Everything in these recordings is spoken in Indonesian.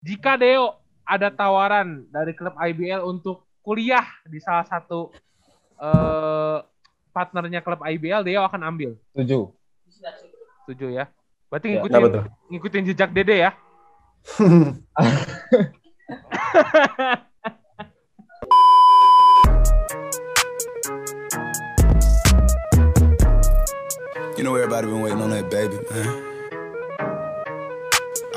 jika Deo ada tawaran dari klub IBL untuk kuliah di salah satu eh, partnernya klub IBL, Deo akan ambil. Setuju. Setuju ya? Berarti Ya, ngikutin tuh? ngikutin jejak Dede ya? You know everybody been waiting on that baby, man.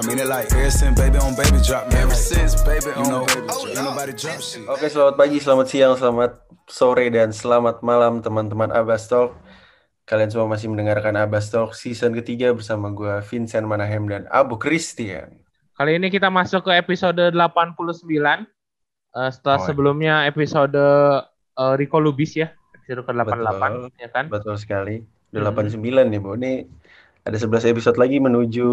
I mean it like ever since baby on baby drop, man. Ever since baby on know, baby drop. Ain't nobody drop shit. Oke, selamat pagi, selamat siang, selamat sore, dan selamat malam teman-teman Abbas Talk. Kalian semua masih mendengarkan Abbas Talk season ketiga bersama gue Vincent Manahem dan Abu Christian. Kali ini kita masuk ke episode 89. Eh, setelah Oh, sebelumnya episode eh, Rico Lubis ya, episode ke-88 Betul. ya kan? Betul sekali. Hmm. Udah 89 nih, Bu. Ini ada 11 episode lagi menuju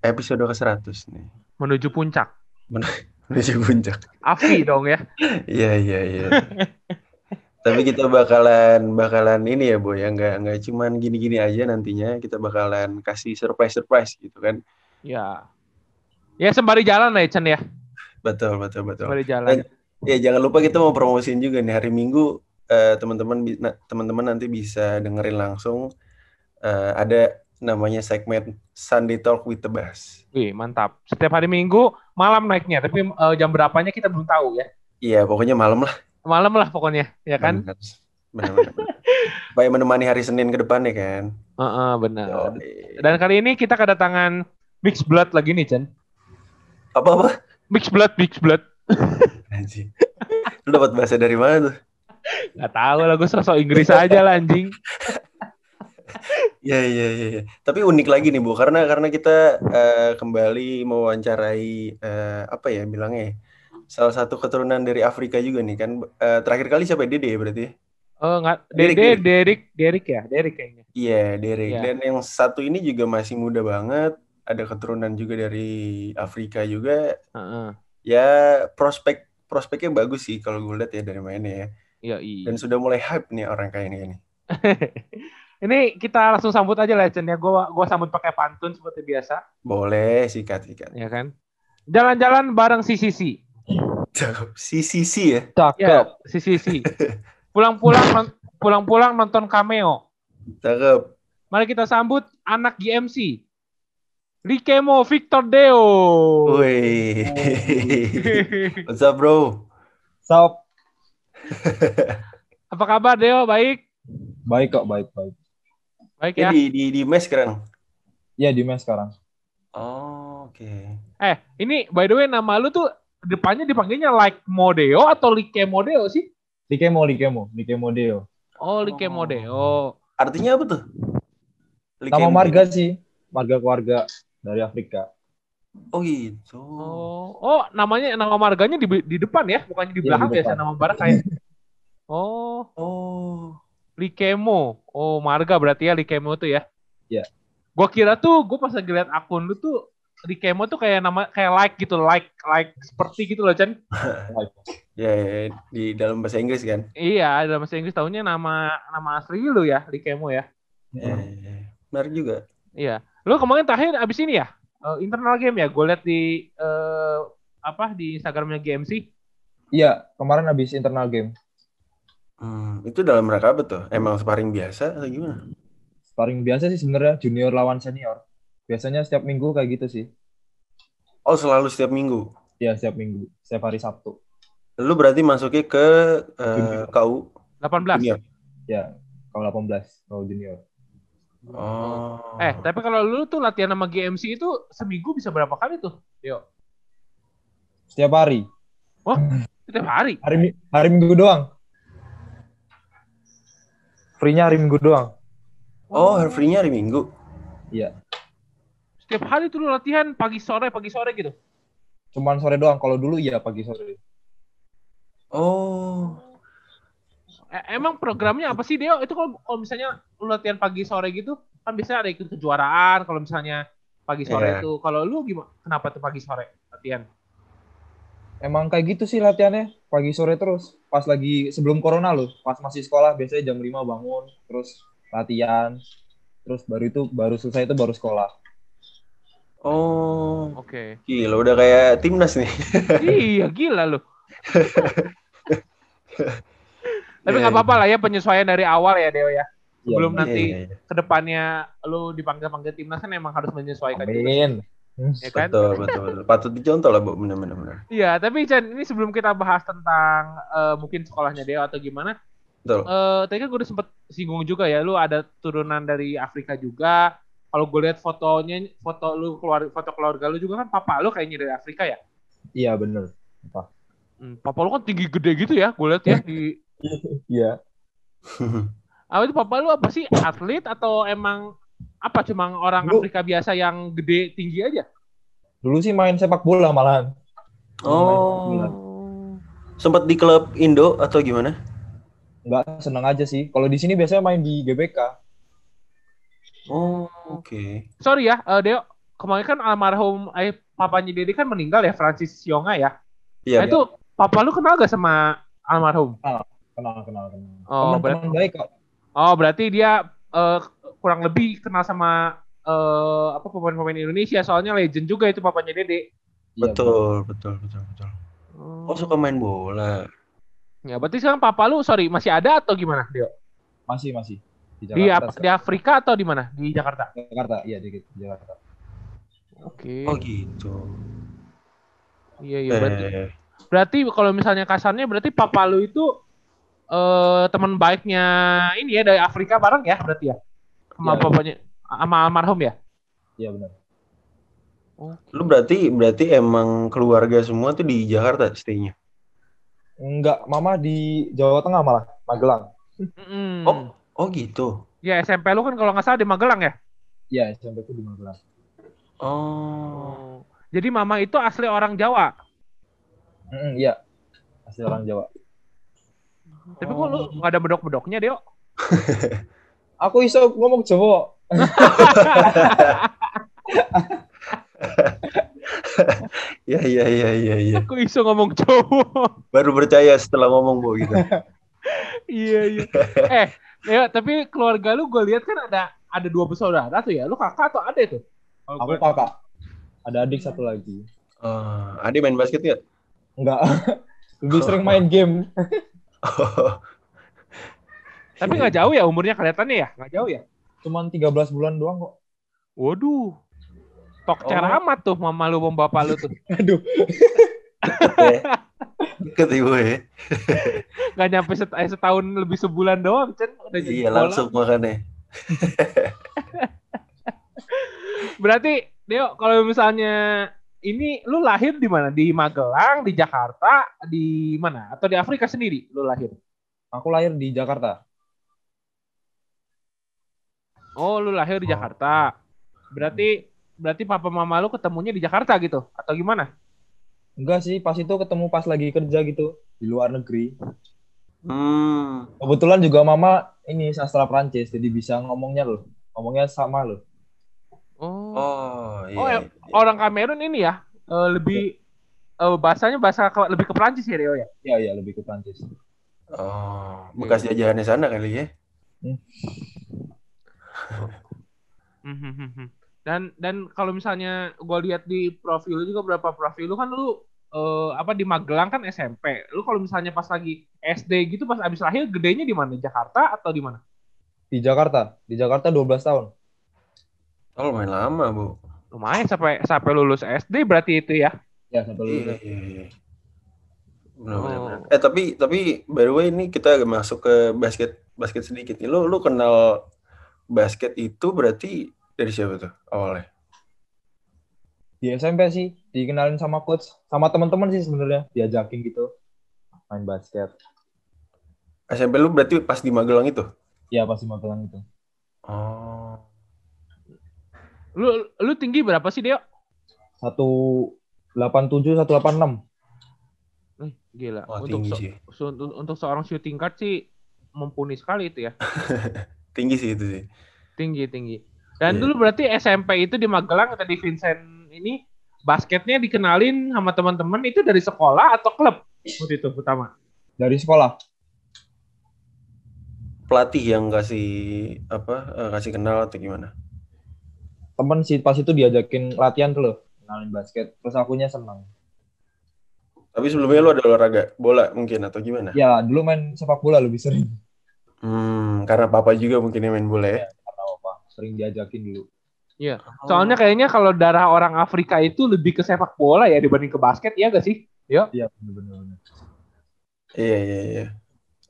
episode ke-100 nih. Menuju puncak. Menuju puncak. Afi dong ya. Iya, iya, iya. Tapi kita bakalan bakalan ini ya, Bu, ya nggak nggak cuman gini-gini aja nantinya, kita bakalan kasih surprise-surprise gitu kan. Ya. Ya sembari jalan lah ya Chen ya. Betul, betul, betul. Sembari jalan. Ya jangan lupa kita mau promosiin juga nih hari Minggu eh, teman-teman teman-teman nanti bisa dengerin langsung eh, ada namanya segmen Sunday Talk with the Bass. Wih, mantap. Setiap hari Minggu malam naiknya, tapi eh, jam berapanya kita belum tahu ya. Iya pokoknya malam lah. Malam lah pokoknya, ya kan? Benar. Benar-benar. Supaya menemani hari Senin ke depannya kan. Heeh, benar. Yoi. Dan kali ini kita kedatangan Mixed Blood lagi nih, Chen. Apa-apa? Mixed Blood, Mixed Blood. Anjing. Lu dapat bahasa dari mana tuh? Gak tahu lah, gue sosok Inggris aja lah anjing. Iya iya iya. iya. Tapi unik lagi nih Bu, karena karena kita eh, kembali mewawancarai eh, apa ya bilangnya? ya, Salah satu keturunan dari Afrika juga nih kan. Eh, terakhir kali siapa Dede ya berarti? ya? Oh, nggak. Derek, Dede, Derek. Derek, Derek ya, Derek kayaknya. Iya, Derek. Iya. Dan yang satu ini juga masih muda banget. Ada keturunan juga dari Afrika juga. Heeh. Ya prospek prospeknya bagus sih kalau gue lihat ya dari mainnya ya. Iya, iya. Dan sudah mulai hype nih orang kayak ini. ini. kita langsung sambut aja Chen ya. Gue gua sambut pakai pantun seperti biasa, Boleh sikat sikat. ya kan? Jalan-jalan bareng si Sisi. Cakep. Si Sisi ya. Ya, si Sisi. Pulang-pulang non- pulang-pulang nonton cameo. Cakep. Mari kita sambut anak GMC. Rikemo Victor Deo. Wih. What's up bro? Sop. Apa kabar Deo? Baik? Baik kok, baik, baik. Baik Ya, ya. di di di mes sekarang. Iya di mes sekarang. Oh, oke. Eh, ini by the way nama lu tuh depannya dipanggilnya like Modeo atau Likemo Deo sih? Likemo, Likemo, Likemo Deo. Oh, Likemo Deo. Artinya apa tuh? Nama Likembe. marga sih, marga keluarga dari Afrika. Oh gitu. Oh, oh namanya nama marganya di, di depan ya, bukannya di Iya, belakang di biasa nama barang kayak. Oh, Oh. Likemo. Oh, marga berarti ya Likemo tuh ya. Iya. Gua kira tuh, gua pas lagi liat akun lu tuh Likemo tuh kayak nama kayak like gitu, like like seperti gitu loh, Chan. Ya, ya, ya, di dalam bahasa Inggris kan. Iya, dalam bahasa Inggris tahunya nama nama asli lu ya, Likemo ya. Ya, ya, ya. Menarik juga. Iya. Lu kemarin terakhir abis ini ya? eh, internal game ya? Gue liat di eh, apa di Instagramnya GMC. Iya, kemarin habis internal game. Hmm, itu dalam rangka apa tuh? Emang sparring biasa atau gimana? Sparring biasa sih sebenarnya junior lawan senior. Biasanya setiap minggu kayak gitu sih. Oh, selalu setiap minggu. Iya, setiap minggu, setiap hari Sabtu. Lu berarti masuknya ke eh, Junior. KU 18. junior. Ya, kalau 18, kalau junior. Oh. Eh, tapi kalau lu tuh latihan sama GMC itu seminggu bisa berapa kali tuh? Yo. Setiap hari. Setiap hari. Hari hari Minggu doang. Free-nya hari Minggu doang. Oh, hari free-nya hari Minggu. Iya. Setiap hari tuh lu latihan pagi sore, pagi sore gitu. Cuman sore doang. Kalau dulu iya pagi sore. Oh. Eh, emang programnya apa sih Deo? Itu kalau misalnya lu latihan pagi sore gitu, kan biasanya ada ikut kejuaraan kalau misalnya pagi sore Iya. itu. Kalau lu gimana? Kenapa tuh pagi sore latihan? Emang kayak gitu sih latihannya. Pagi sore terus. Pas lagi sebelum corona loh. Pas masih sekolah biasanya jam 5 bangun. Terus latihan. Terus baru itu baru selesai itu baru sekolah. Oh, Oke. gila udah kayak timnas nih. iya gila lu. Tapi Iya, nggak apa-apa lah ya penyesuaian dari awal ya Deo ya. Iya, Sebelum bener. nanti iya, iya. ke depannya lu dipanggil-panggil timnas kan emang harus menyesuaikan juga. Ya kan? Betul, betul, betul. Patut dicontoh lah, Bu. Benar, benar, benar. Iya, tapi Chan, ini sebelum kita bahas tentang eh, mungkin sekolahnya Deo atau gimana, Betul. eh tadi kan gue udah sempet singgung juga ya, lu ada turunan dari Afrika juga. Kalau gue lihat fotonya, foto lu keluar, foto keluarga lu juga kan papa lu kayaknya dari Afrika ya. Iya bener. Hmm, papa lu kan tinggi gede gitu ya, gue lihat ya di. Iya. Ah itu papa lu apa sih atlet atau emang apa cuma orang Lu- Afrika biasa yang gede tinggi aja? Dulu sih main sepak bola malahan. Oh. Gila. Sempat di klub Indo atau gimana? Enggak seneng aja sih. Kalau di sini biasanya main di GBK. Oh, oke. Sorry ya, eh, Deo, kemarin kan almarhum eh papanya Dede kan meninggal ya Francis Sionga ya. Iya. Nah, itu papa lu kenal gak sama almarhum? Kenal kenal kenal. Oh, Teman-teman baik kok. Oh, berarti dia eh, kurang lebih kenal sama eh, apa pemain-pemain Indonesia soalnya legend juga itu papanya Dede. Iya, betul, betul, betul, betul. Oh, suka main bola. Ya, berarti sekarang papa lu sorry masih ada atau gimana, Deo? Masih masih. Di Di, di Afrika atau di mana? Di Jakarta. Jakarta, iya di di Jakarta. Oke. Oh, gitu. Iya, iya berarti. Eh, Berarti kalau misalnya kasarnya berarti papa lu itu eh teman baiknya ini ya dari Afrika bareng ya berarti ya. Sama Iya. papanya sama almarhum ya. Iya benar. lu berarti berarti emang keluarga semua tuh di Jakarta stay-nya. Enggak, mama di Jawa Tengah malah, Magelang. Mm-mm. Oh. Oh, gitu. Ya SMP lu kan kalau nggak salah di Magelang ya. Iya, SMP itu di Magelang. Oh. Jadi mama itu asli orang Jawa. Mm, iya. Asli orang Jawa. Tapi kok lu nggak ada bedok-bedoknya, Deo? Aku iso ngomong Jawa. Ya, ya, ya, ya, ya. Aku iso ngomong Jawa. Baru percaya setelah ngomong, Bu, gitu. iya, iya. Eh, Deo, tapi keluarga lu gue lihat kan ada ada dua bersaudara tuh ya. Lu kakak atau adek tuh? Kalau Aku gua- kakak. Ada adik satu lagi. Oh, Ade main basket nggak? Enggak. Lebih sering main game. Tapi nggak jauh ya umurnya kelihatannya ya? Nggak jauh ya? Cuman 13 bulan doang kok. Waduh. Tok Oh. cara amat tuh mama lu sama bapak lu tuh. Aduh. Deket ya, Bu, ya. Nggak nyampe set- eh, setahun lebih sebulan doang, Cen. Udah jadi Iya, bola. langsung makannya. Berarti, Deo, kalau misalnya ini lu lahir di mana? Di Magelang, di Jakarta, di mana? Atau di Afrika sendiri lu lahir? Aku lahir di Jakarta. Oh, lu lahir di Oh. Jakarta. Berarti berarti papa mama lu ketemunya di Jakarta gitu atau gimana? Enggak sih, pas itu ketemu pas lagi kerja gitu di luar negeri. Hmm. Kebetulan juga mama ini sastra Prancis, jadi bisa ngomongnya loh. Ngomongnya sama loh. Oh. Oh, iya. Oh, ya. Orang Kamerun ini ya eh, lebih eh, bahasanya bahasa ke- lebih ke Prancis ya, Deo ya? Iya, iya lebih ke Prancis. Oh, bekas jajahannya sana kali ya. Mhm. Dan dan kalau misalnya gue lihat di profil lu juga berapa profil lu kan lu eh, apa di Magelang kan SMP. Lu kalau misalnya pas lagi SD gitu pas abis lahir gedenya di mana? Jakarta atau di mana? Di Jakarta. Di Jakarta 12 tahun. Oh, lumayan lama, Bu. Lumayan sampai sampai lulus SD berarti itu ya. Ya, sampai Iya, lulus. iya, iya. Benar, Oh. benar. Eh, tapi tapi by the way ini kita agak masuk ke basket basket sedikit nih. Lu lu kenal basket itu berarti dari siapa tuh awalnya? Di SMP sih dikenalin sama coach, sama teman-teman sih sebenarnya diajakin gitu main basket. SMP lu berarti pas di Magelang itu? Ya pasti Magelang itu. Oh. Lu lu tinggi berapa sih, Deo? 187 186. Eh, gila. Wah, untuk tinggi se- sih. untuk seorang shooting guard sih mumpuni sekali itu ya. Tinggi sih itu sih. Tinggi, tinggi. Dan Iya. dulu berarti SMP itu di Magelang tadi Vincent ini basketnya dikenalin sama teman-teman itu dari sekolah atau klub waktu itu pertama. Dari sekolah. Pelatih yang kasih apa? eh, kasih kenal atau gimana? temen sih pas itu diajakin latihan tuh loh kenalin basket terus akunya senang Tapi sebelumnya lu ada olahraga bola mungkin atau gimana? ya dulu main sepak bola lebih sering Hmm, karena papa juga mungkin yang main bola ya. karena apa sering diajakin dulu Iya. Soalnya kayaknya kalau darah orang Afrika itu lebih ke sepak bola ya dibanding ke basket, iya gak sih? iya bener-bener Iya iya iya.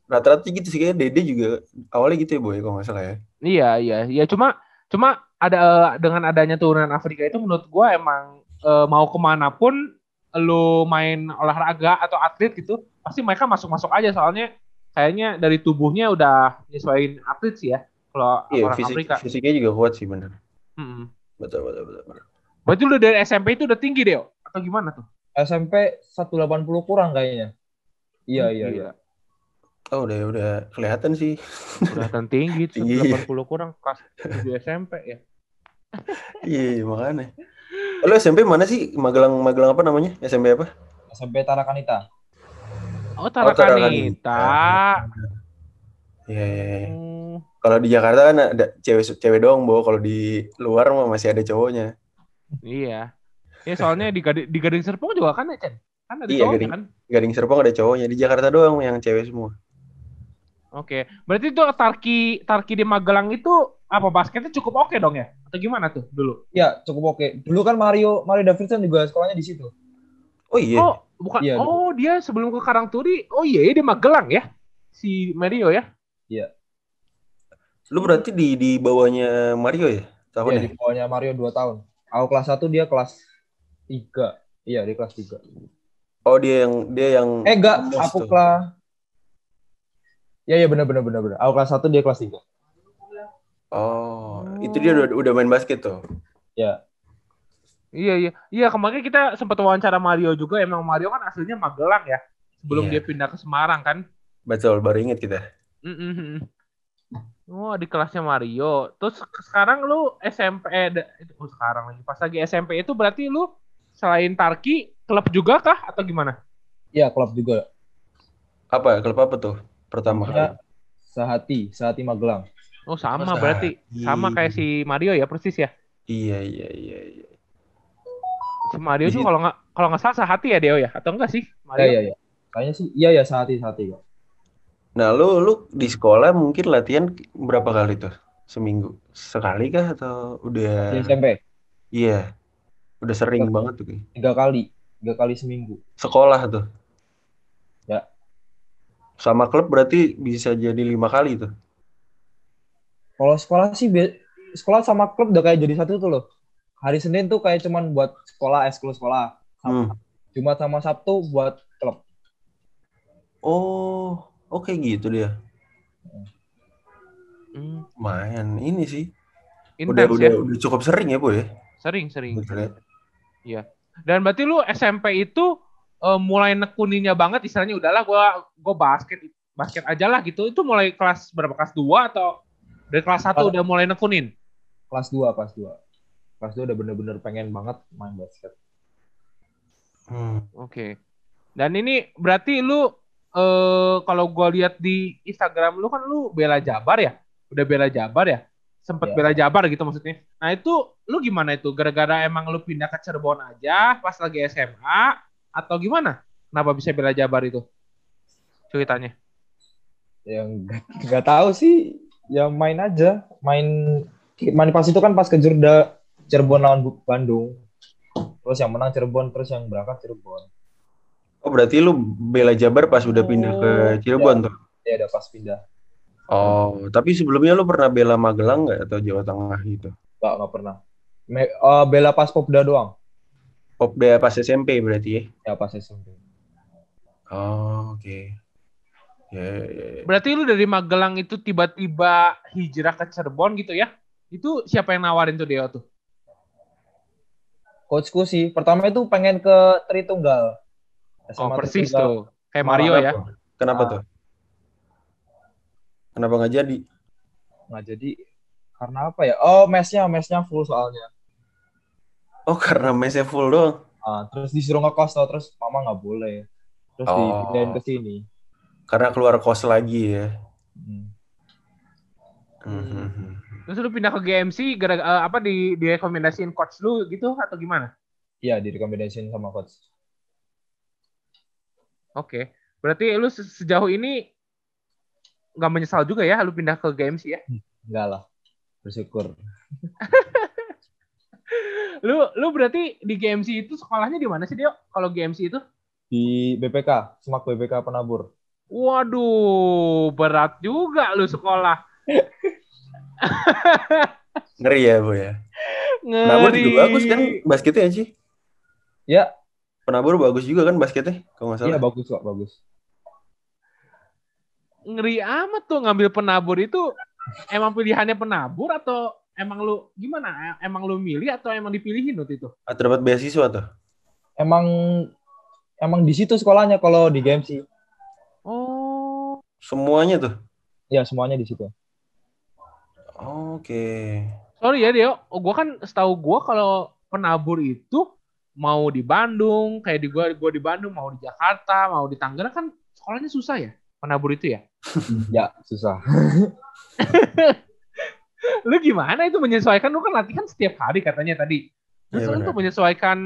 Rata-rata gitu sih kayaknya Dede juga awalnya gitu ya boy kalau nggak salah ya. Iya, iya. Ya cuma cuma ada dengan adanya turunan Afrika itu menurut gua emang eh, mau ke mana pun lu main olahraga atau atlet gitu, pasti mereka masuk-masuk aja soalnya kayaknya dari tubuhnya udah nyesuaiin atlet sih ya. Kalau Iya orang fisik, Afrika. fisiknya juga kuat sih bener. Mm-mm. Betul betul betul. betul. Berarti lu dari SMP itu udah tinggi deh, atau gimana tuh? SMP 180 kurang kayaknya iya iya iya Gila. Oh udah udah kelihatan sih. Kelihatan tinggi, tuh, Tinggi. 80 kurang kelas 7 SMP ya. Iya makanya. Lo SMP mana sih? Magelang Magelang apa namanya? SMP apa? SMP Tarakanita Oh, Tarakanita. Tarakanita. Iya iya. iya. Hmm. Kalau di Jakarta kan ada cewek cewek doang, Bo. Kalau di luar mah masih ada cowoknya. Iya. Ya soalnya di Gading, di Gading Serpong juga kan ya, Chen? Kan ada Iya, cowoknya Gading. kan? Gading Serpong ada cowoknya. Di Jakarta doang yang cewek semua. Oke. Berarti tuh Tarki Tarki di Magelang itu apa basketnya cukup oke dong ya? Atau gimana tuh dulu? ya cukup oke dulu kan Mario Mario Davidson juga sekolahnya di situ Oh iya. Oh, bukan. Iya, oh, dia sebelum ke Karangturi, oh iya dia di Magelang ya? Si Mario ya? Lu berarti di di bawahnya Mario ya? Tahun Iya, ya? di bawahnya Mario 2 tahun. Aku kelas 1 dia kelas 3. Iya, di kelas 3. Oh dia yang dia yang Eh enggak, aku kelas Ya ya benar benar benar benar. Aku kelas 1 dia kelas 3. Oh, itu dia udah, udah main basket tuh. Ya. Iya iya. Iya kemarin kita sempat wawancara Mario juga. Emang Mario kan aslinya Magelang ya. Sebelum Iya. dia pindah ke Semarang kan. Betul, baru inget kita. Mm-mm. Oh di kelasnya Mario. Terus sekarang lu SMP eh, oh, sekarang lagi pas lagi SMP itu berarti lu selain Tarki klub juga kah atau gimana? Iya, klub juga. Apa? Klub apa tuh? Pertama kali. Ya, Sehati, Sehati Magelang. Oh sama Oh, berarti sama kayak si Mario ya persis ya. Iya, iya, iya, iya. Si Mario tuh kalau nggak kalau nggak salah sehati ya Deo ya atau enggak sih Mario? ya ya. Kayaknya sih iya ya Sehati Sehati kok. Nah, lu lu di sekolah mungkin latihan berapa kali tuh? Seminggu? Sekali kah atau udah Di SMP Iya. Udah sering banget tuh kayaknya. tiga kali, tiga kali seminggu. Sekolah tuh. Ya. Sama klub berarti bisa jadi lima kali tuh. Kalau sekolah sih sekolah sama klub udah kayak jadi satu tuh loh. Hari Senin tuh kayak cuman buat sekolah, eskul sekolah. Hmm. Jumat sama Sabtu buat klub. Oh, oke gitu dia. Hmm, Lumayan ini sih. Udah intens udah ya. udah cukup sering ya, Bu ya. Sering sering. Betul ya. Dan berarti lu SMP itu eh, mulai nekuninnya banget istilahnya udahlah gua gua basket basket aja lah gitu. Itu mulai kelas berapa? Kelas 2 atau dari kelas 1 Kelas- udah mulai nekunin? Kelas 2, kelas 2. Kelas 2 udah bener-bener pengen banget main basket. Hmm. Oke. Dan ini berarti lu eh kalau gua lihat di Instagram lu kan lu bela Jabar ya? Udah bela Jabar ya? Sempet Iya. bela Jabar gitu maksudnya. Nah, itu lu gimana itu? Gara-gara emang lu pindah ke Cirebon aja pas lagi SMA atau gimana? Kenapa bisa bela Jabar itu? Ceritanya. Yang nggak- nggak tahu sih, ya main aja. Main main pas itu kan pas ke Jurda Cirebon lawan Bandung. Terus yang menang Cirebon, terus yang berangkat Cirebon. Oh, berarti lu bela Jabar pas udah pindah ke Oh, Cirebon tuh. Ya udah pas pindah. Oh, tapi sebelumnya lu pernah bela Magelang nggak atau Jawa Tengah gitu? Nggak, nggak pernah. Me- eh, bela pas Popda doang. Popda pas SMP berarti ya? Ya pas SMP. Oh, oke. Ya, ya, ya, ya. Berarti lu dari Magelang itu tiba-tiba hijrah ke Cirebon gitu ya? Itu siapa yang nawarin tuh Deo tuh? Coachku sih, pertama itu pengen ke Tritunggal. Oh, SMA persis Tritunggal. tuh. Kayak Mario ya. Kenapa? Kenapa Ah. tuh? Kenapa nggak jadi? Nggak jadi. Karena apa ya? Oh, mesnya, mesnya full soalnya. Oh, karena mesnya full doang. Ah, terus disuruh ngekos tuh, terus mama nggak boleh. Terus Oh. dipindahin ke sini. Karena keluar kos lagi ya. Hmm. Mhm. Terus lu pindah ke GMC gara eh, apa di direkomendasiin coach lu gitu atau gimana? Iya, direkomendasiin sama coach. Oke. Berarti lu se- sejauh ini nggak menyesal juga ya lu pindah ke GMC ya? Enggak lah. Bersyukur. Lu lu berarti di GMC itu sekolahnya di mana sih, Dio? Kalau GMC itu? Di BPK, Semak BPK Penabur. Waduh, berat juga lu sekolah. Ngeri ya, Bu ya. Penabur juga bagus kan basketnya sih. Ya, Penabur bagus juga kan basketnya, kalau nggak salah. iya bagus kok, bagus. Ngeri amat tuh ngambil penabur itu emang pilihannya penabur atau emang lu gimana? Emang lu milih atau emang dipilihin waktu itu? Atau dapat beasiswa tuh? Emang emang di situ sekolahnya kalau di GMC. Oh, Semuanya tuh. Ya, semuanya di situ. Oke. sorry ya Dio. Oh, gua kan setahu gua kalau penabur itu mau di Bandung, kayak di gua gua di Bandung, mau di Jakarta, mau di Tangerang kan sekolahnya susah ya. Penabur itu ya. Ya, susah. Lu gimana itu menyesuaikan? Lu kan latihan setiap hari katanya tadi. Terus benar. untuk menyesuaikan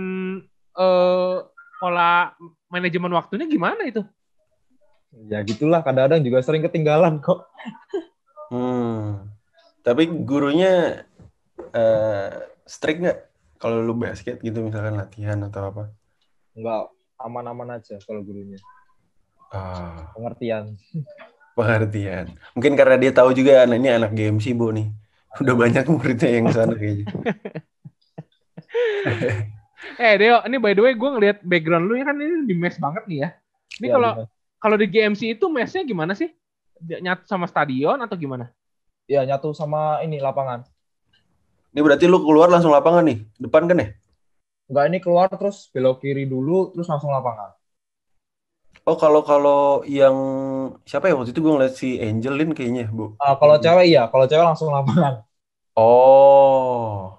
eh pola manajemen waktunya gimana itu? Ya gitulah, kadang-kadang juga sering ketinggalan kok. Hmm. Tapi gurunya eh strict nggak kalau lu basket gitu misalkan latihan atau apa? Enggak aman-aman aja kalau gurunya. Ah, Pengertian. pengertian. Mungkin karena dia tahu juga anak ini anak GMC, Bu nih. Udah banyak muridnya yang sana kayaknya. Eh Deo, ini by the way gue ngeliat background lu ya kan ini di mes banget nih ya. Ini Ya, kalau benar. kalau di GMC itu mesnya gimana sih? Nyatu sama stadion atau gimana? Ya nyatu sama ini lapangan. Ini berarti lu keluar langsung lapangan nih, depan kan ya? Enggak ini keluar terus belok kiri dulu terus langsung lapangan. Oh kalau kalau yang siapa ya waktu itu gue ngeliat si Angelin kayaknya, Bu. Ah, kalau cewek iya, kalau cewek langsung lapangan. Oh,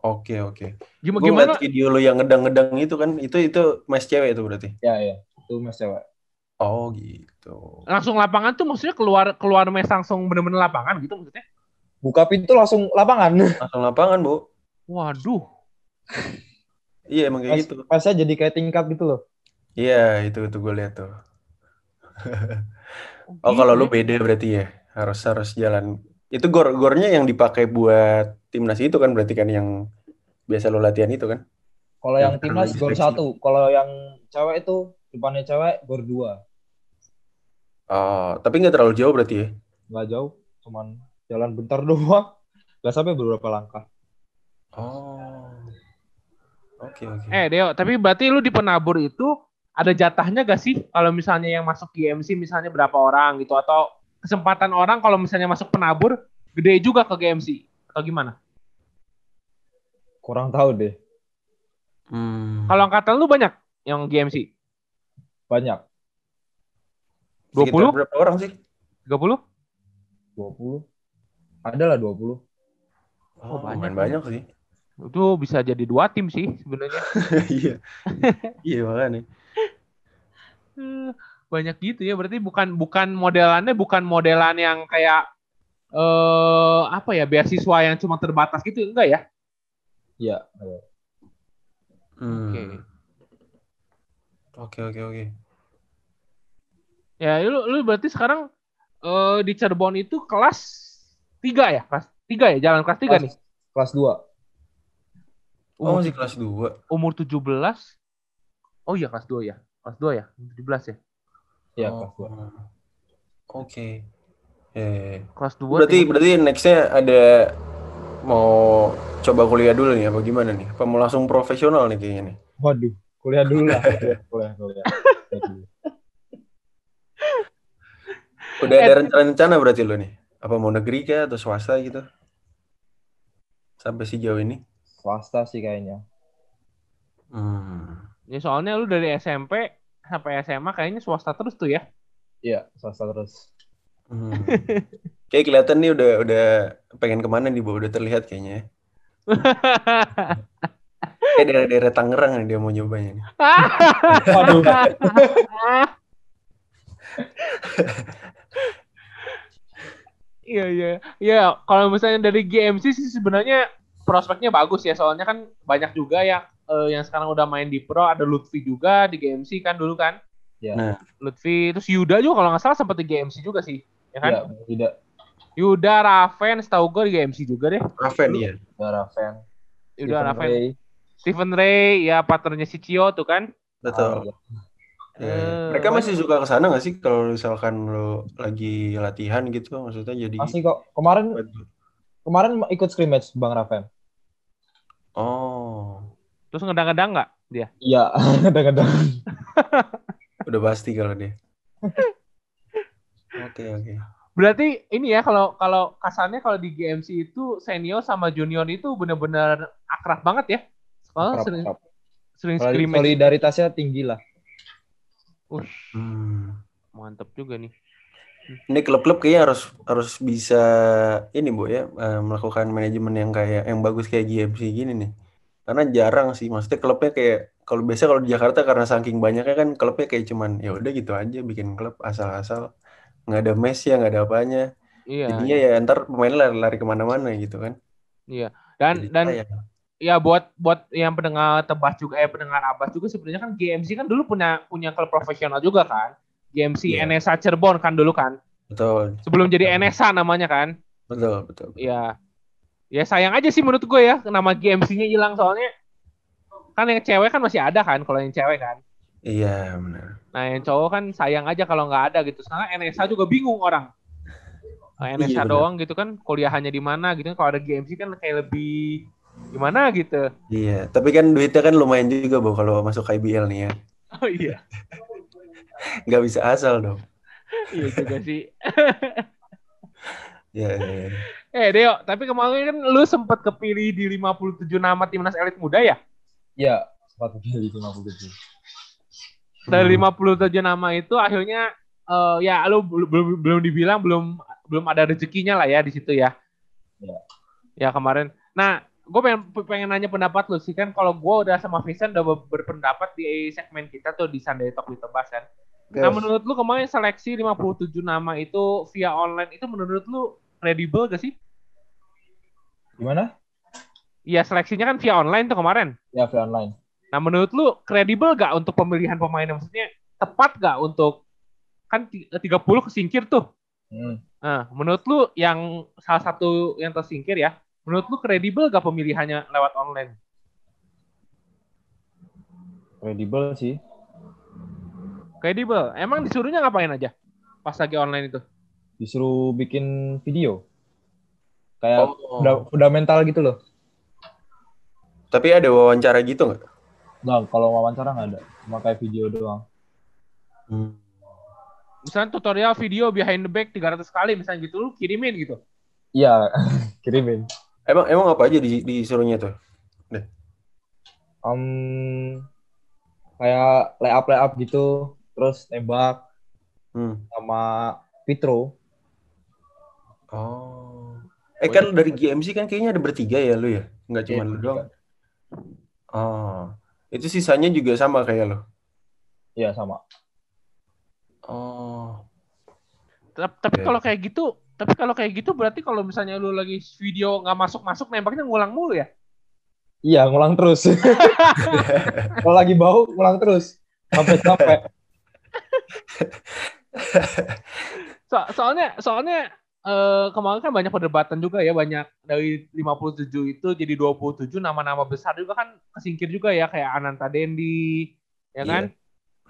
oke oke. Gimana? Gue gimana? ngeliat video lu yang ngedang-ngedang itu kan, itu itu mes cewek itu berarti. Ya ya, itu mes cewek. Oh gitu. Langsung lapangan tuh maksudnya keluar keluar mes langsung bener-bener lapangan gitu maksudnya? Buka pintu langsung lapangan. Langsung lapangan, Bu. Waduh. Iya emang kayak Mes, gitu. mesnya jadi kayak tingkat gitu loh. Iya itu itu gue lihat tuh. Oh kalau lu beda berarti ya harus harus jalan. Itu gor gornya yang dipakai buat timnas itu kan berarti kan yang biasa lu latihan itu kan? Kalau Yang yang timnas gor satu, kalau yang cewek itu depannya cewek gor dua. Oh tapi nggak terlalu jauh berarti ya? Nggak jauh, cuman jalan bentar doang. Gak sampai beberapa langkah. Oh. Oke oke. Eh Deo, tapi berarti lu di penabur itu ada jatahnya gak sih? Kalau misalnya yang masuk GMC misalnya berapa orang gitu atau kesempatan orang kalau misalnya masuk penabur gede juga ke GMC atau gimana? Kurang tahu deh. Hmm. Kalau angkatan lu banyak yang GMC? Banyak. 20? Sekitar berapa orang sih? 30? 20. Ada lah 20. Oh, banyak banyak sih. Itu bisa jadi dua tim sih sebenarnya. Iya. Iya makanya. Eh, Banyak gitu ya, berarti bukan bukan modelannya bukan modelan yang kayak eh apa ya beasiswa yang cuma terbatas gitu enggak ya? Iya. Hmm. Oke. Oke oke oke. Ya, lu lu berarti sekarang eh di Cirebon itu kelas 3 ya? Kelas 3 ya? Jalan kelas 3 Kelas, nih. kelas 2. Oh Umur, masih kelas 2. umur 17. Oh iya kelas 2 ya. Kelas 2 ya? Umur 17 ya. Iya, Oh. kelas 2. Oke. Eh. Kelas 2. Berarti berarti nextnya ada mau coba kuliah dulu nih apa gimana nih? Apa mau langsung profesional nih kayaknya nih? Waduh, kuliah dulu lah. kuliah, kuliah, kuliah. Kuliah dulu. Udah Eh, ada rencana-rencana berarti lo nih? Apa mau negeri kah atau swasta gitu? Sampai sejauh ini? Swasta sih kayaknya. Hmm. Ya soalnya lu dari SMP sampai SMA kayaknya swasta terus tuh ya. Iya, swasta terus. Hmm. Kayak kelihatan nih udah udah pengen ke mana nih, Bu? Udah terlihat kayaknya. ya. Kayak daerah-daerah Tangerang nih dia mau nyobanya nih. Waduh. Iya iya. Iya, kalau misalnya dari GMC sih sebenarnya prospeknya bagus ya. Soalnya kan banyak juga yang eh, yang sekarang udah main di Pro, ada Lutfi juga di GMC kan dulu kan. Ya. Nah. Lutfi terus Yuda juga kalau nggak salah sempat di GMC juga sih. Ya kan? Ya, tidak. Yuda Raven setahu gue di GMC juga deh. Raven ya. Darah fan. Yuda Stephen Raven. Ray. Stephen Ray ya partnernya si Cio tuh kan. Betul. Ah, iya. Ya, Eh, Mereka masih suka ke sana nggak sih kalau misalkan lo lagi latihan gitu maksudnya jadi Masih kok. Kemarin kemarin ikut scrimmage Bang Raven. Oh, Terus ngedang-ngedang nggak dia? Iya, kadang-kadang. udah pasti kalau dia. Oke, oke. Berarti ini ya kalau kalau kasarnya kalau di GMC itu senior sama junior itu benar-benar akrab banget ya. Kerap- sering kerap. sering Solid- scrimmage. Solidaritasnya tinggi lah. Ush, Hmm. mantep juga nih. Ini klub-klub kayaknya harus harus bisa ini bu ya eh, melakukan manajemen yang kayak yang bagus kayak GMC gini nih. Karena jarang sih, maksudnya klubnya kayak kalau biasa kalau di Jakarta karena saking banyaknya kan klubnya kayak cuman ya udah gitu aja bikin klub asal-asal nggak ada mes ya nggak ada apanya. Iya. Jadinya ya ntar pemain lari-lari ke mana-mana gitu kan. Iya. Dan Jadi dan sayang. Ya buat buat yang pendengar tebas juga eh pendengar abas juga sebenarnya kan GMC kan dulu punya punya klub profesional juga kan. GMC Iya. NSA Cirebon kan dulu kan. betul, Sebelum jadi NSA namanya kan. betul, betul. Iya. Ya sayang aja sih menurut gue ya nama GMC-nya hilang soalnya kan yang cewek kan masih ada kan kalau yang cewek kan. Iya benar. Nah yang cowok kan sayang aja kalau nggak ada gitu. Sekarang NSA juga bingung orang. Nah, NSA Iya, doang gitu kan kuliahannya di mana gitu kan. Kalau ada GMC kan kayak lebih gimana gitu. Iya, tapi kan duitnya kan lumayan juga bu kalau masuk IBL nih ya. Oh iya. Nggak bisa asal dong. iya juga sih. Iya, iya, iya. Eh Deo, tapi kemarin kan lu sempat kepilih di 57 nama timnas elit muda ya? Iya, sepatu pilih 57. Dari Hmm. 57 nama itu akhirnya eh, ya lu belum belum belum dibilang belum belum ada rezekinya lah ya di situ ya. Iya. Ya kemarin. Nah, gue pengen pengen nanya pendapat lu sih kan kalau gue udah sama Vincent udah ber- berpendapat di segmen kita tuh di Sunday Talk with Tebas kan. Nah, Yes. menurut lu kemarin seleksi 57 nama itu via online itu menurut lu kredibel gak sih? Gimana? Iya, seleksinya kan via online tuh kemarin. Ya, via online. Nah, menurut lu kredibel gak untuk pemilihan pemainnya? Maksudnya tepat gak untuk kan ti- 30 kesingkir tuh. Hmm. Nah, menurut lu yang salah satu yang tersingkir ya, menurut lu kredibel gak pemilihannya lewat online? Kredibel sih. Kredibel. Emang disuruhnya ngapain aja pas lagi online itu? Disuruh bikin video. Kayak Oh. fundamental gitu loh. Tapi ada wawancara gitu nggak? Nah, kalau wawancara nggak ada. Cuma kayak video doang. Hmm. Misalnya tutorial video behind the back 300 kali misalnya gitu, lu kirimin gitu. Iya, kirimin. Emang emang apa aja di, disuruhnya tuh? Em, kayak layup layup gitu, terus nembak Hmm. sama Pitro. Oh. Eh kan dari GMC kan kayaknya ada bertiga ya lu ya? Nggak cuma Iya, lu doang. Oh. Itu sisanya juga sama kayak lo. Iya sama. Oh. Tap- Tapi kalau kayak gitu, tapi kalau kayak gitu berarti kalau misalnya lu lagi video nggak masuk-masuk nembaknya ngulang mulu ya? Iya, ngulang terus. Kalau lagi bau, ngulang terus. Sampai sampai. So, soalnya soalnya eh, kemarin kan banyak perdebatan juga ya banyak dari 57 itu jadi 27 nama-nama besar juga kan kesingkir juga ya kayak Ananta Dendi ya Iya. kan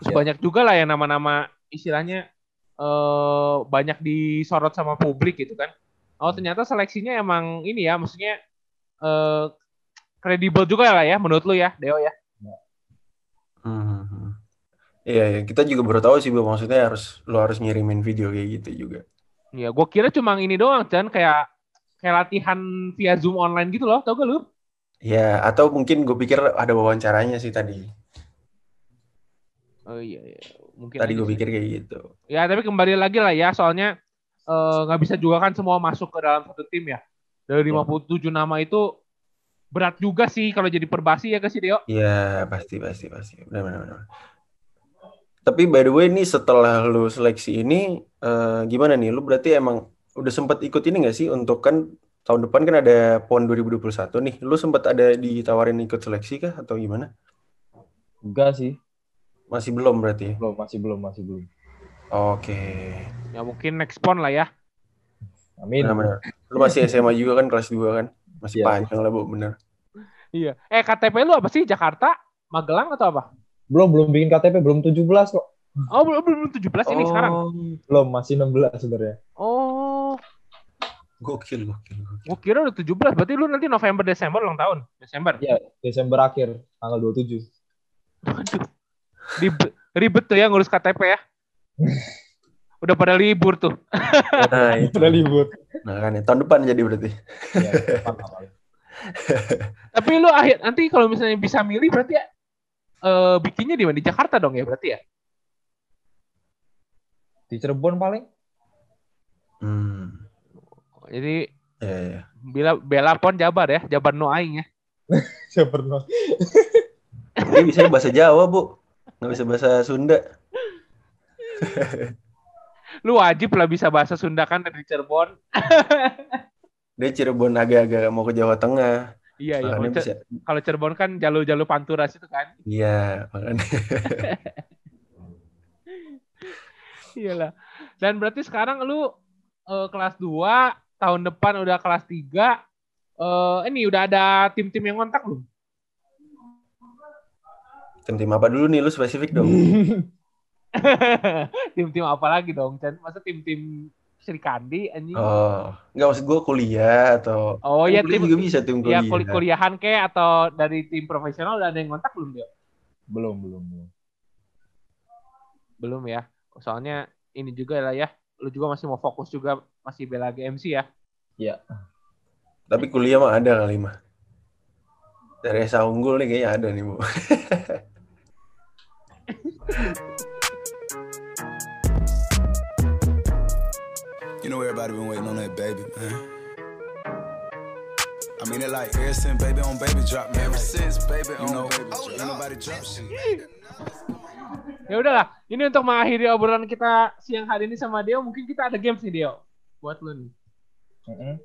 terus Iya. banyak juga lah ya nama-nama istilahnya eh banyak disorot sama publik gitu kan oh ternyata seleksinya emang ini ya maksudnya eh kredibel juga lah ya menurut lu ya Deo ya Hmm. Iya, iya, kita juga baru tahu sih. Maksudnya harus lo harus ngirimin video kayak gitu juga. ya gue kira cuma ini doang dan kayak kayak latihan via zoom online gitu loh tau gak lu Ya, atau mungkin gue pikir ada wawancaranya sih tadi. Oh iya, iya. mungkin Tadi gue pikir kayak gitu. Ya tapi kembali lagi lah ya soalnya eh, nggak bisa juga kan semua masuk ke dalam satu tim ya. Dari 57 nama itu berat juga sih kalau jadi perbasi ya ke sih Deo. Iya, pasti, pasti, pasti. Benar, benar, benar. Tapi by the way, nih setelah lu seleksi ini, eh, gimana nih? Lu berarti emang udah sempat ikut ini nggak sih untuk kan tahun depan kan ada PON 2021 nih. Lu sempat ada ditawarin ikut seleksi kah atau gimana? Enggak sih. Masih belum berarti. Belum, masih belum, masih belum. Oke. Ya mungkin next pon lah ya. Amin. Benar-benar. Lu masih SMA juga kan kelas 2 kan? Masih Iya. panjang lah, Bu, bener. Iya. Eh KTP lu apa sih? Jakarta, Magelang atau apa? Belum, belum bikin KTP, belum 17 kok. Oh belum belum 17 ini sekarang. Belum, masih 16 sebenarnya. Oh, Gokil, gokil, gokil. gua kira udah 17. Berarti lu nanti November Desember ulang tahun. Desember. Iya, Desember akhir, tanggal 27. Waduh. Ribet, ribet tuh ya ngurus KTP ya. Udah pada libur tuh. Nah, itu. Udah libur. Nah, kan ya. tahun depan jadi berarti. Iya, depan. Tapi lu akhir nanti kalau misalnya bisa milih berarti ya eh bikinnya di mana? Di Jakarta dong ya berarti ya? Di Cirebon paling? Hmm. Jadi Ya, ya. bila bela pon Jabar ya, Jabar no aing ya. Saya pernah. Dia bisa bahasa Jawa, Bu. Nggak bisa bahasa Sunda. Lu wajib lah bisa bahasa Sunda kan dari Cirebon. Dia Cirebon agak-agak mau ke Jawa Tengah. Iya iya. Kalau Cer- bisa. Kalau Cirebon kan jalur-jalur Pantura situ kan. Iya, makanya. Iyalah. Dan berarti sekarang lu eh, kelas 2, tahun depan udah kelas 3. Eh ini udah ada tim-tim yang kontak belum? Tim-tim apa dulu nih lu spesifik dong? tim-tim apa lagi dong? Chan? Masa tim-tim Sri Kandi anjing? Oh, nggak maksud gue kuliah atau Oh iya kuliah tim juga bisa tim ya kuliah. kul kuliahan ke atau dari tim profesional udah ada yang kontak belum dia? Belum, belum, belum. Belum ya. Soalnya ini juga lah ya. Lu juga masih mau fokus juga masih bela GMC ya. Tapi kuliah mah ada kali mah. Dari Esa Unggul nih kayaknya ada nih, Bu. You know everybody been waiting on that baby, man. I mean it like ever since baby on baby drop, man. Ever since baby on know, baby drop, ain't nobody drop shit. Ya udahlah, ini untuk mengakhiri obrolan kita siang hari ini sama Dio, mungkin kita ada games nih Dio. Buat lu nih. Mm-mm.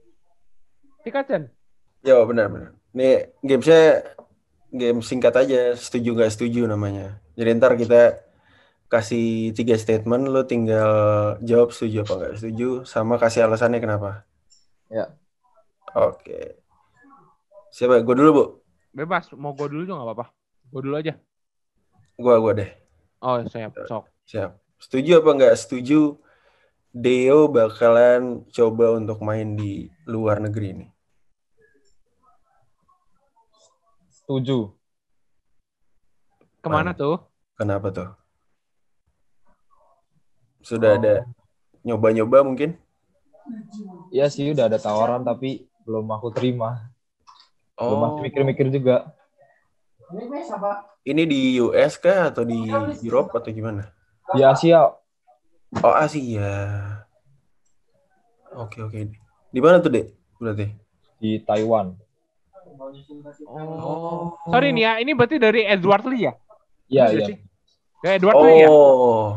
Tika Chan. Ya benar benar. Nih gamesnya game singkat aja, setuju nggak setuju namanya. Jadi ntar kita kasih tiga statement, lu tinggal jawab setuju apa nggak setuju, sama kasih alasannya kenapa. Ya. Oke. Siapa? Gue dulu bu. Bebas, mau gue dulu juga gak apa-apa. Gue dulu aja. Gua gua deh. Oh, saya sok. Siap. Setuju apa nggak setuju? Deo bakalan coba untuk main di luar negeri ini. Setuju. Ke mana tuh? Kenapa tuh? Sudah Oh. ada nyoba-nyoba mungkin? Iya sih, udah ada tawaran tapi belum aku terima. Belum Oh, masih mikir-mikir juga. ini di US kah atau di Europe atau gimana? Di Asia, Oh, Asia. Oke, oke. Di mana tuh, Dek? Berarti? di Taiwan. Oh. Sorry nih ya, ini berarti dari Edward Lee ya? Iya, Iya sih. Ya, Edward Lee ya? Oh.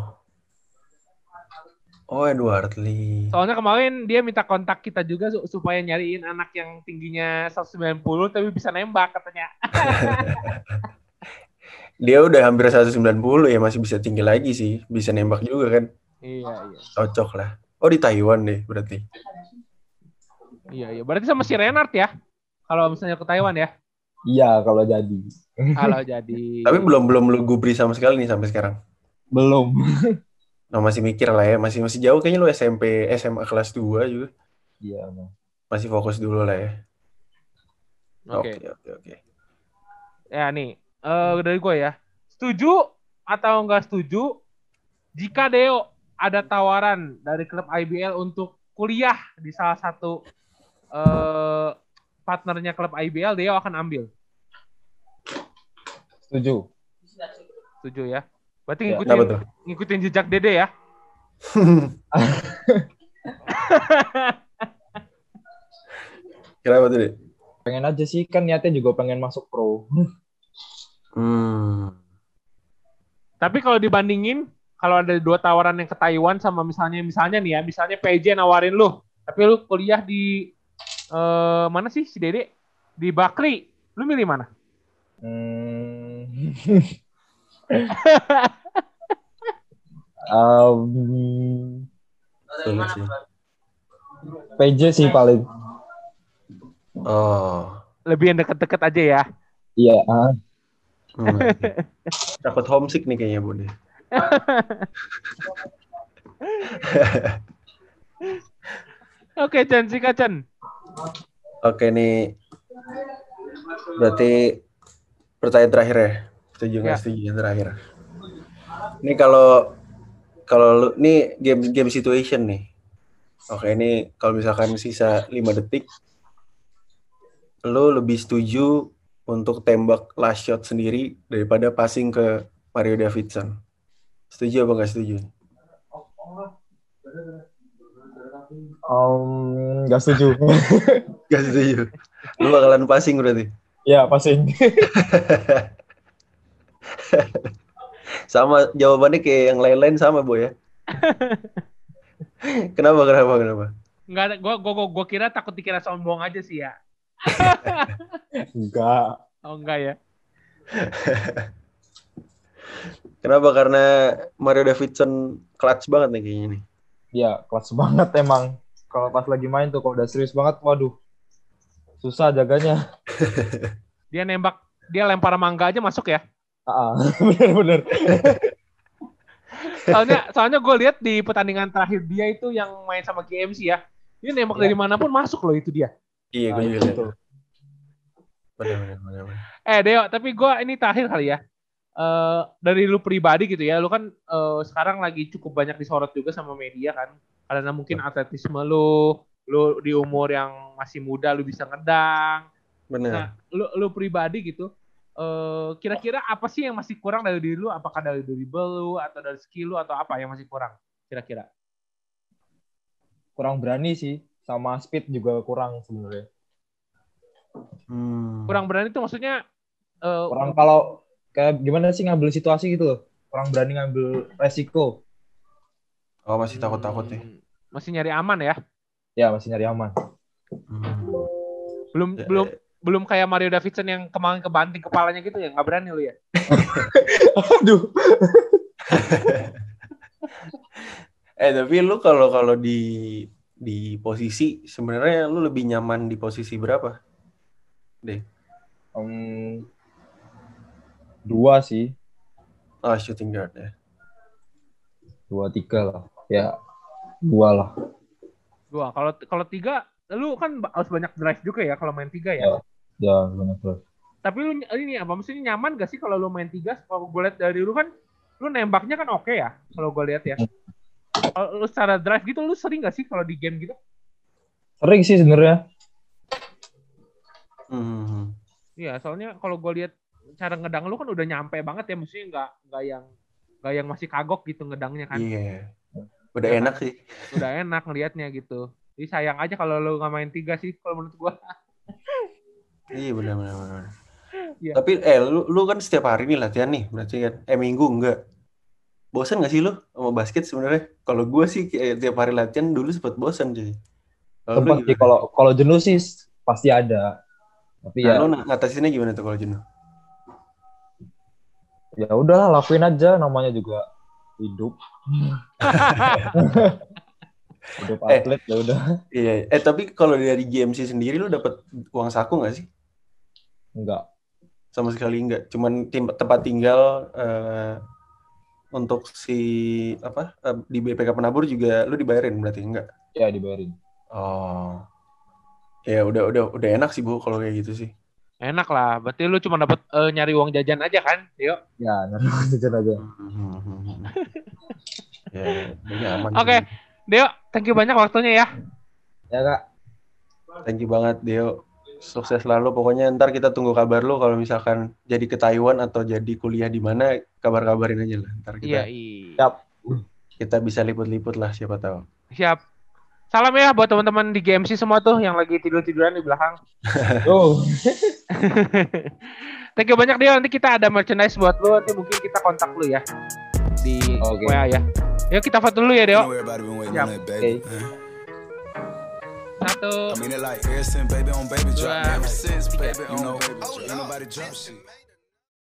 Oh, Edward Lee. Soalnya kemarin dia minta kontak kita juga su- supaya nyariin anak yang tingginya 190 tapi bisa nembak katanya. Dia udah hampir 190 ya, masih bisa tinggi lagi sih. Bisa nembak juga kan. iya, iya. Cocok lah. Oh, di Taiwan deh berarti. Iya, iya. Berarti sama si Renard ya? Kalau misalnya ke Taiwan ya? Iya, kalau jadi. Kalau jadi... Tapi belum belum lu gubri sama sekali nih sampai sekarang. Belum. Nah, masih mikir lah ya, masih masih jauh kayaknya lu SMP, SMA kelas 2 juga. Iya, Bang. Masih fokus dulu lah ya. Oke. Oke, oke, oke. Ya nih, eh dari gue ya. Setuju atau enggak setuju jika Deo ada tawaran dari klub IBL untuk kuliah di salah satu eh partnernya klub IBL, Deo akan ambil. Setuju. Setuju ya? Berarti Ya, ngikutin, Kenapa tuh? ngikutin jejak Dede ya? Kenapa tuh? Pengen aja sih, kan niatnya juga pengen masuk pro. Hmm. Tapi kalau dibandingin, kalau ada dua tawaran yang ke Taiwan sama misalnya misalnya nih ya, misalnya PJ nawarin lu Tapi lu kuliah di eh mana sih si Dede? Di Bakri. Lu milih mana? Hmm. um, Sulit sih. PJ sih paling. Oh. Lebih yang deket-deket aja ya. Iya. ah. Hmm. Takut homesick nih kayaknya Bun. ya. Oke, Chan, sikat Chan. Oke nih. Berarti pertanyaan terakhir ya. Setuju nggak Ya. setuju yang terakhir. Ini kalau kalau lu ini game game situation nih. Oke, ini kalau misalkan sisa 5 detik lu lebih setuju untuk tembak last shot sendiri daripada passing ke Mario Davidson. Setuju apa nggak setuju? Um, nggak setuju. Gak setuju. Lu bakalan passing berarti. ya passing. Sama jawabannya kayak yang lain-lain sama, Boy ya. kenapa kenapa kenapa? Enggak gua, gua, gua, gua kira takut dikira sombong aja sih ya. Enggak. Oh enggak ya. Kenapa? Karena Mario Davidson clutch banget nih kayaknya nih. Ya kelas banget emang. Kalau pas lagi main tuh kalau udah serius banget, waduh. Susah jaganya. Dia nembak, dia lempar mangga aja masuk ya. Ah, bener-bener. Soalnya soalnya gue lihat di pertandingan terakhir dia itu yang main sama GMC ya. Dia nembak Iya. dari mana pun masuk loh itu dia. Iya, gue Nah, juga itu lihat. benar, benar, benar. Eh Deo, tapi gue ini terakhir kali ya. Eh dari lu pribadi gitu ya, lu kan eh, sekarang lagi cukup banyak disorot juga sama media kan, karena mungkin atletisme lu, lu di umur yang masih muda lu bisa ngedang. Benar. Nah, lu, lu pribadi gitu, eh kira-kira apa sih yang masih kurang dari diri lu? Apakah dari dribble lu atau dari skill lu atau apa yang masih kurang? Kira-kira? Kurang berani sih. Sama speed juga kurang sebenarnya. Hmm. Kurang berani itu maksudnya eh, Kurang kalau kayak gimana sih ngambil situasi gitu loh. Kurang berani ngambil resiko. Oh, masih takut-takut nih. hmm, Masih nyari aman ya? Ya masih nyari aman. Hmm. Belum Ya, belum belum kayak Mario Davidson yang kemarin kebanting kepalanya gitu ya nggak berani lu ya Aduh. Eh, tapi lu kalau kalau di di posisi sebenarnya lu lebih nyaman di posisi berapa? Deh. Um, dua sih. Ah, shooting guard ya. Dua tiga lah. Ya dua lah. gua kalau kalau tiga lu kan harus banyak drive juga ya kalau main tiga ya Ya. Ya banyak terus. tapi lu ini apa maksudnya nyaman gak sih kalau lu main tiga kalau gue lihat dari lu kan lu nembaknya kan oke ya kalau gue lihat ya kalau lu secara drive gitu lu sering gak sih kalau di game gitu Sering sih sebenarnya. Hmm. iya soalnya kalau gue lihat cara ngedang lu kan udah nyampe banget ya maksudnya nggak nggak yang nggak yang masih kagok gitu ngedangnya kan Iya. Udah Iya kan? enak sih. udah enak ngelihatnya gitu jadi sayang aja kalau lu nggak main tiga sih kalau menurut gua Iya benar benar benar. Iya. Tapi eh lu lu kan setiap hari nih latihan nih, berarti kan eh minggu enggak. Bosan gak sih lu sama basket sebenarnya? Kalau gue sih kayak tiap hari latihan dulu sempat bosan jadi. Sempat sih kalau kalau jenuh sih pasti ada. Tapi Nah, ya lu ngatasinnya gimana tuh kalau jenuh? Ya udahlah lakuin aja namanya juga hidup. hidup Eh. atlet ya udah. Iya, eh tapi kalau dari GMC sendiri lu dapat uang saku nggak sih? Enggak. Sama sekali enggak. Cuman tim, tempat tinggal eh, untuk si apa eh, di BPK Penabur juga lu dibayarin berarti enggak? Ya dibayarin. Oh. Ya udah udah udah enak sih Bu kalau kayak gitu sih. Enak lah berarti lu cuma dapat eh, nyari uang jajan aja kan yuk Ya nyari jajan aja. ya, ya. Oke. Deo thank you banyak waktunya ya Ya kak. Thank you banget Deo. Sukses selalu. Pokoknya ntar kita tunggu kabar lu kalau misalkan jadi ke Taiwan atau jadi kuliah di mana kabar-kabarin aja lah. Ntar kita iya Siap. kita bisa liput-liput lah siapa tahu. siap salam ya buat teman-teman di GMC semua tuh yang lagi tidur-tiduran di belakang Oh. thank you banyak Deo nanti kita ada merchandise buat lu nanti mungkin kita kontak lu ya di Oke. WA ya yuk kita foto dulu ya Deo baby. Okay. Satu. I mean it like ever since baby on baby drop. Dua.